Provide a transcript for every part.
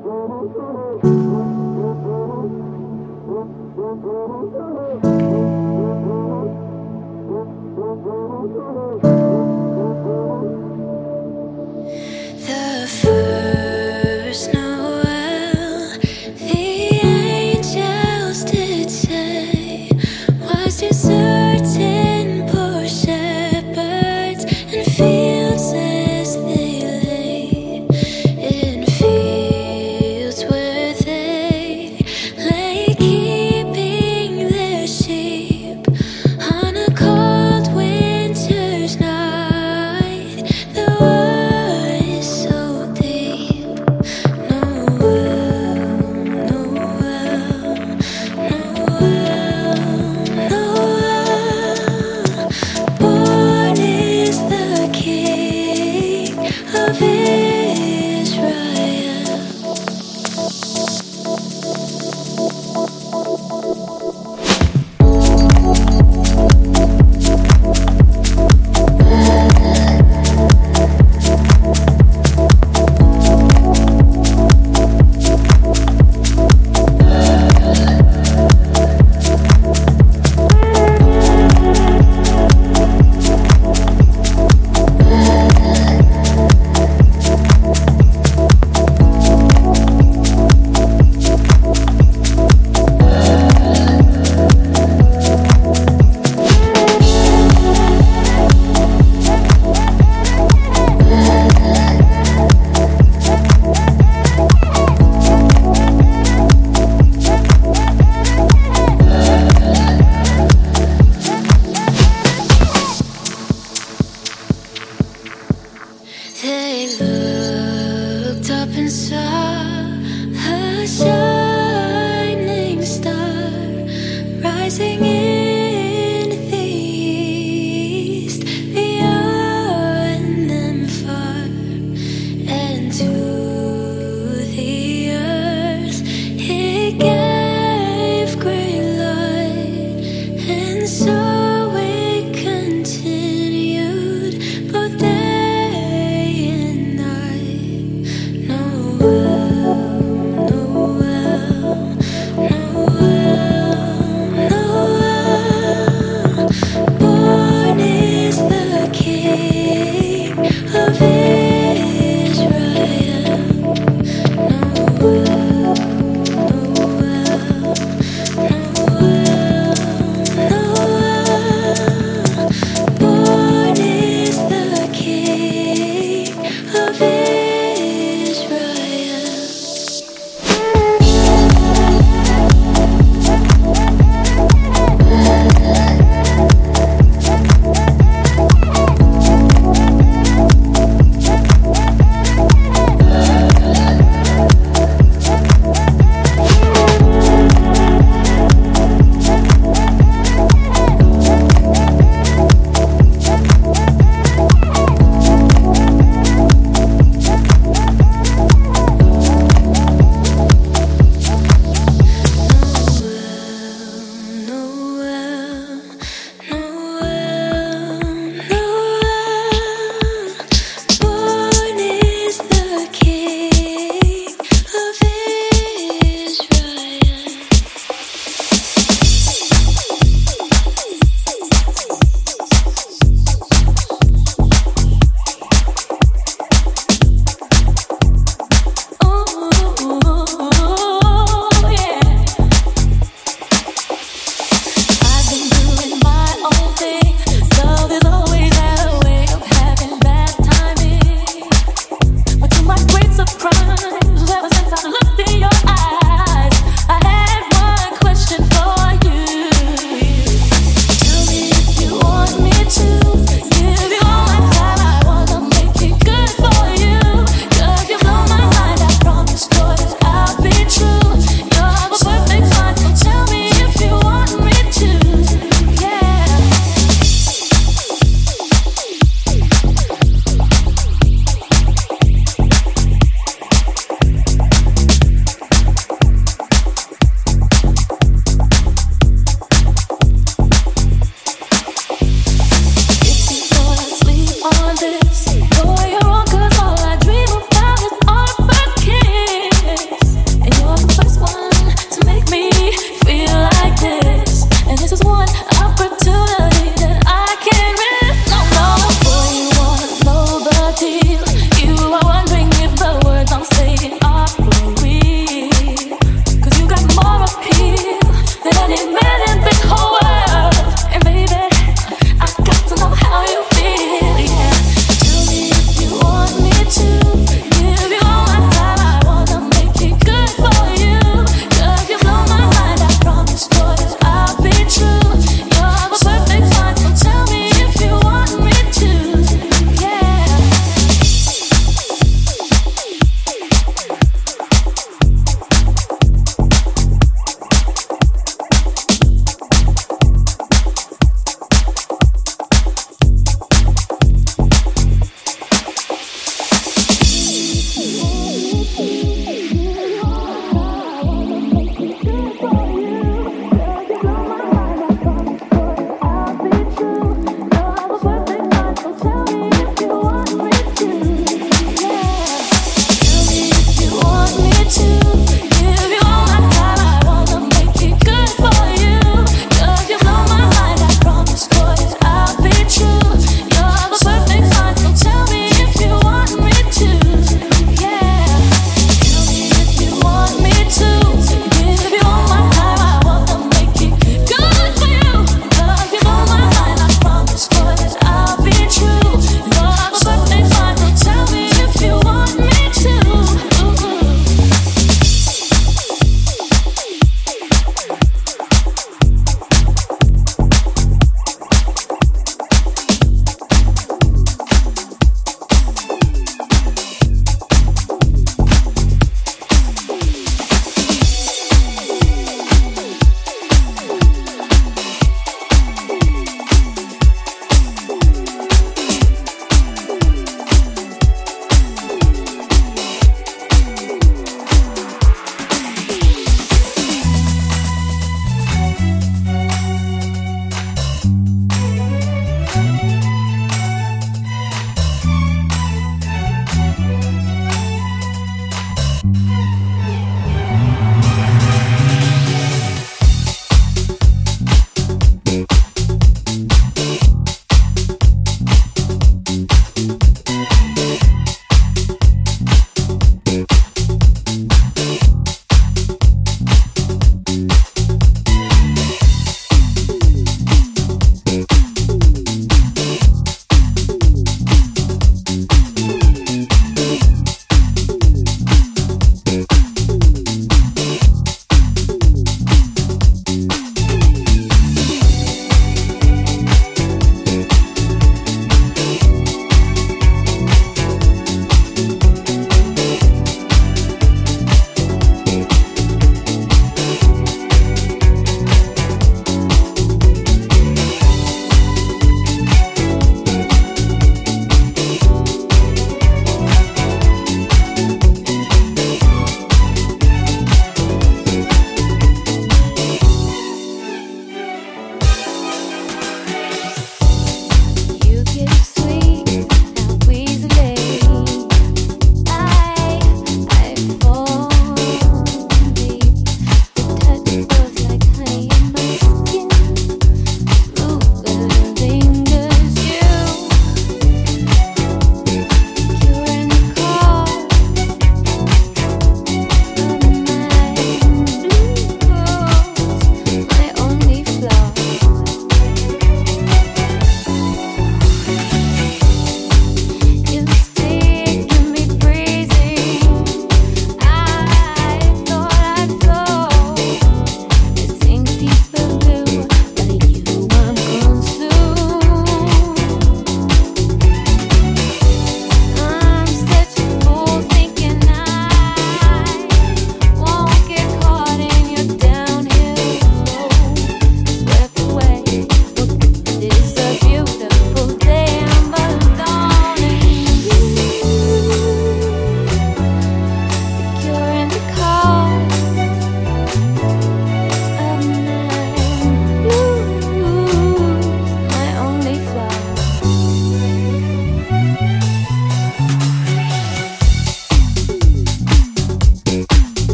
The world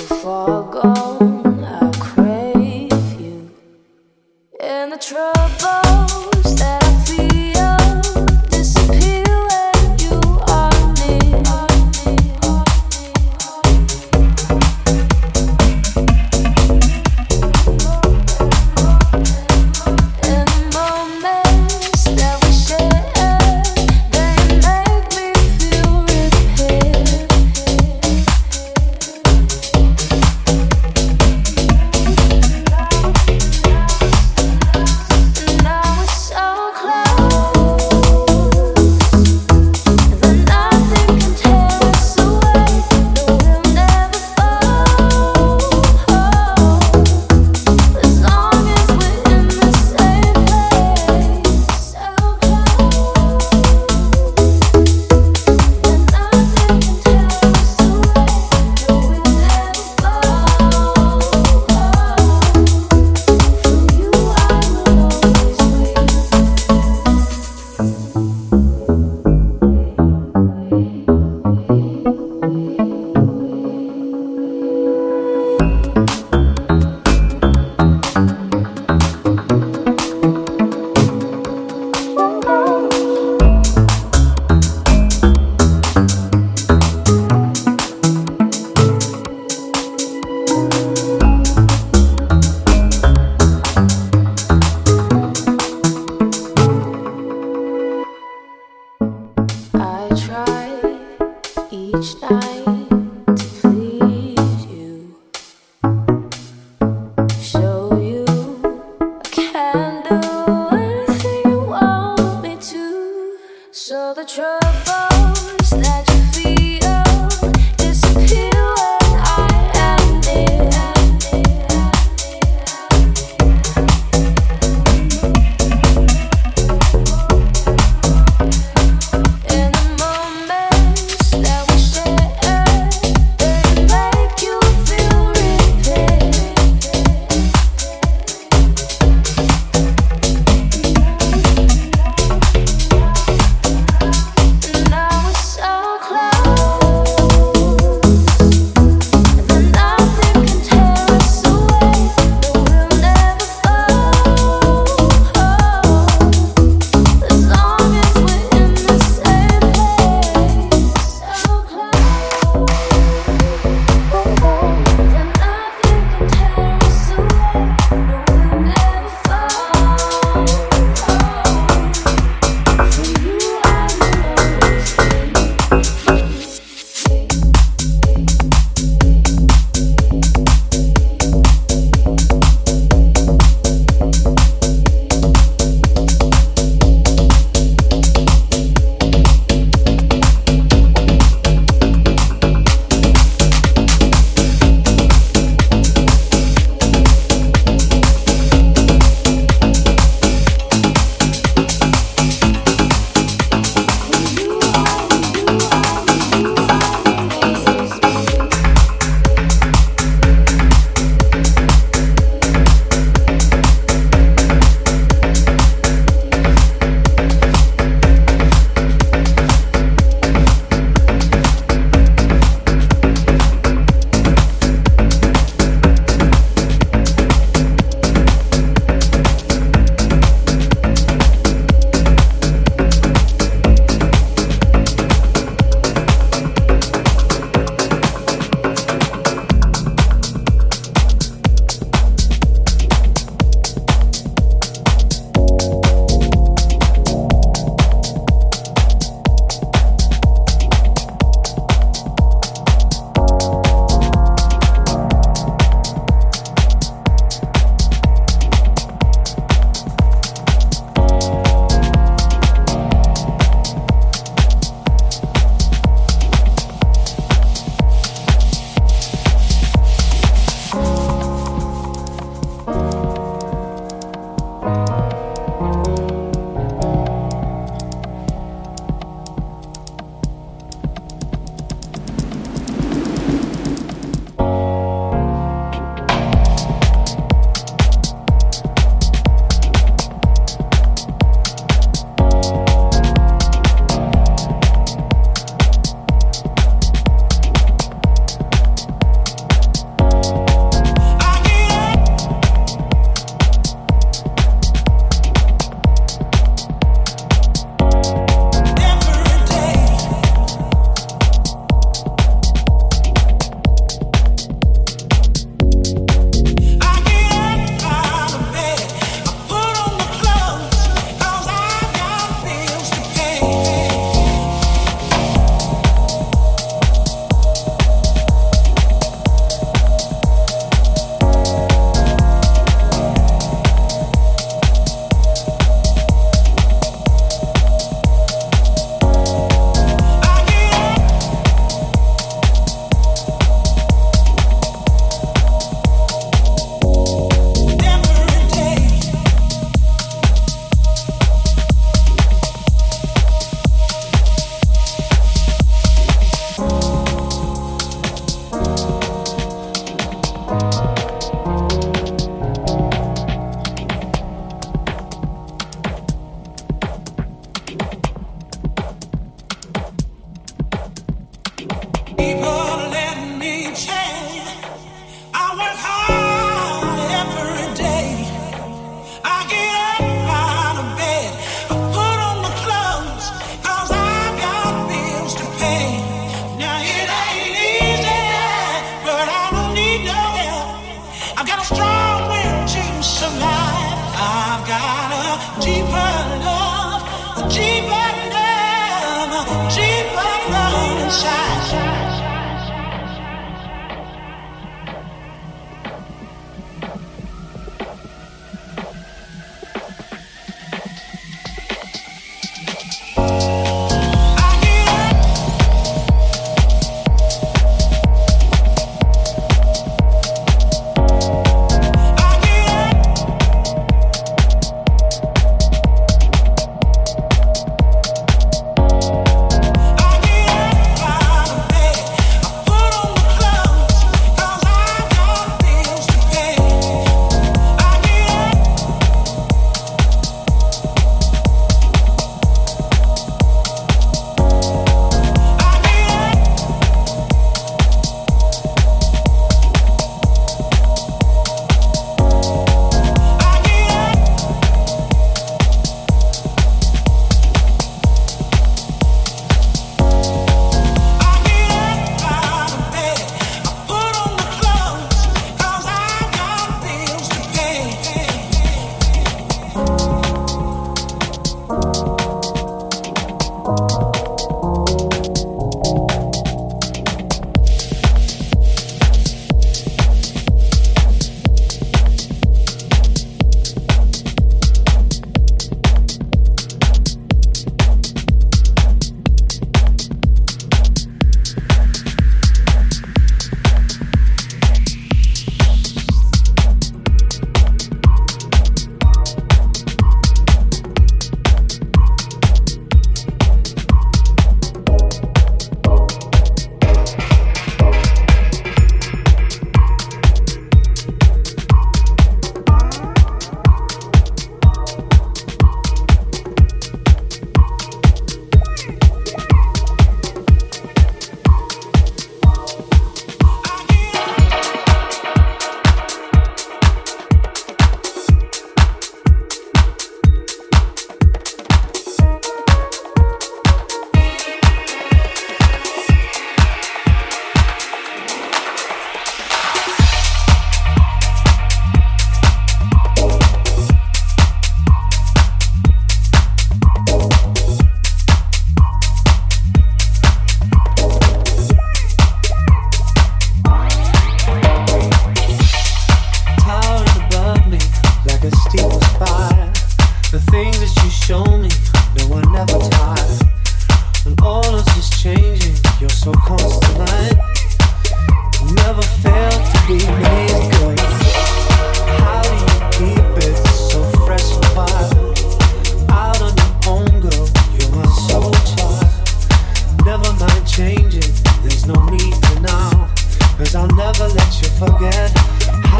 we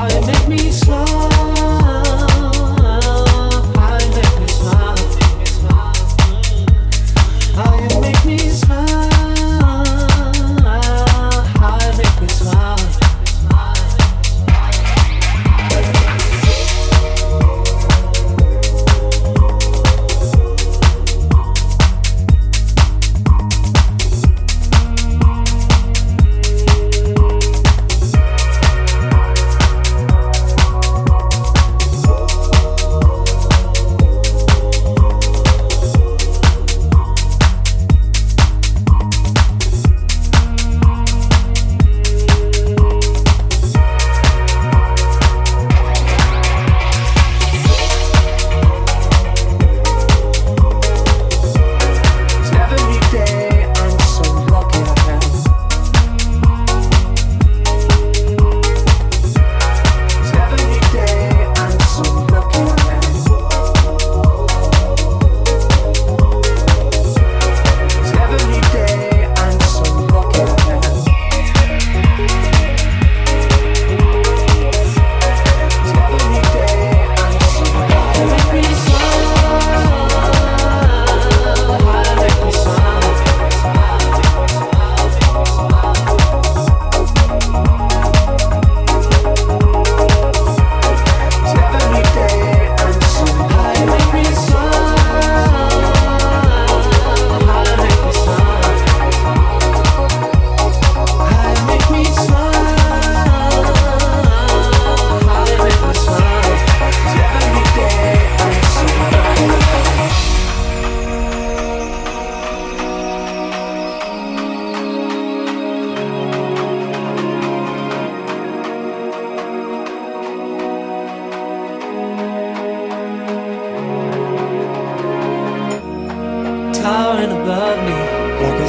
heart, make me slow.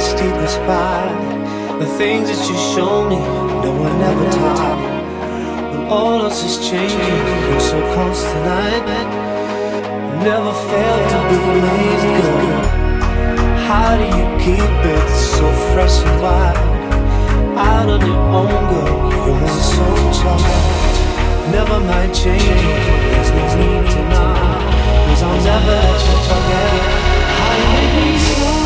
A steep. The things that you show me, no one ever taught. When all else is changing, you're so close tonight. Never fail to be amazed, girl. How do you keep it so fresh and wild? Out on your own, girl, you're so charged. Never mind changing, there's no need to know. Cause I'll never let you forget how you make me.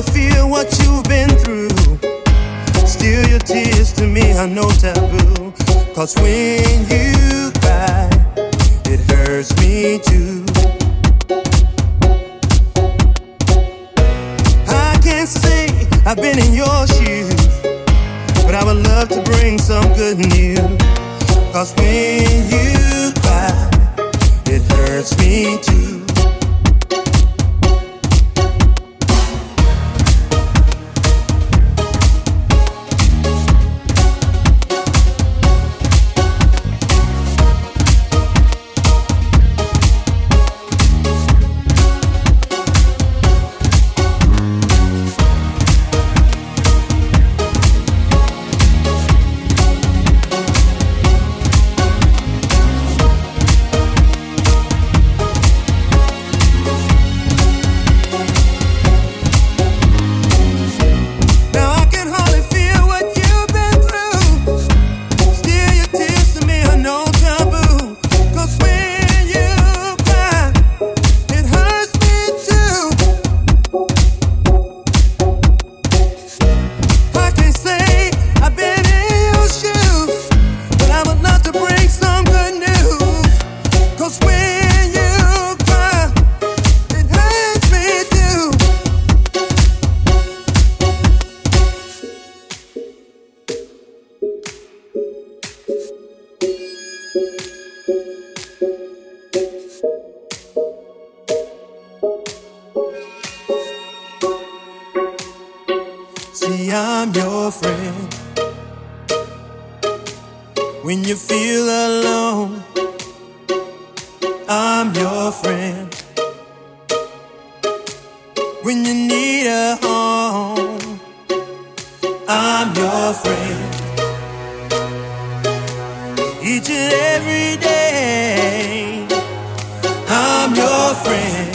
I feel what you've been through. Steal your tears to me are no taboo. Cause when you cry, it hurts me too. I can't say I've been in your shoes, but I would love to bring some good news. Cause when you cry, it hurts me too. I'm your friend. When you need a home, I'm your friend. Each and every day, I'm your friend.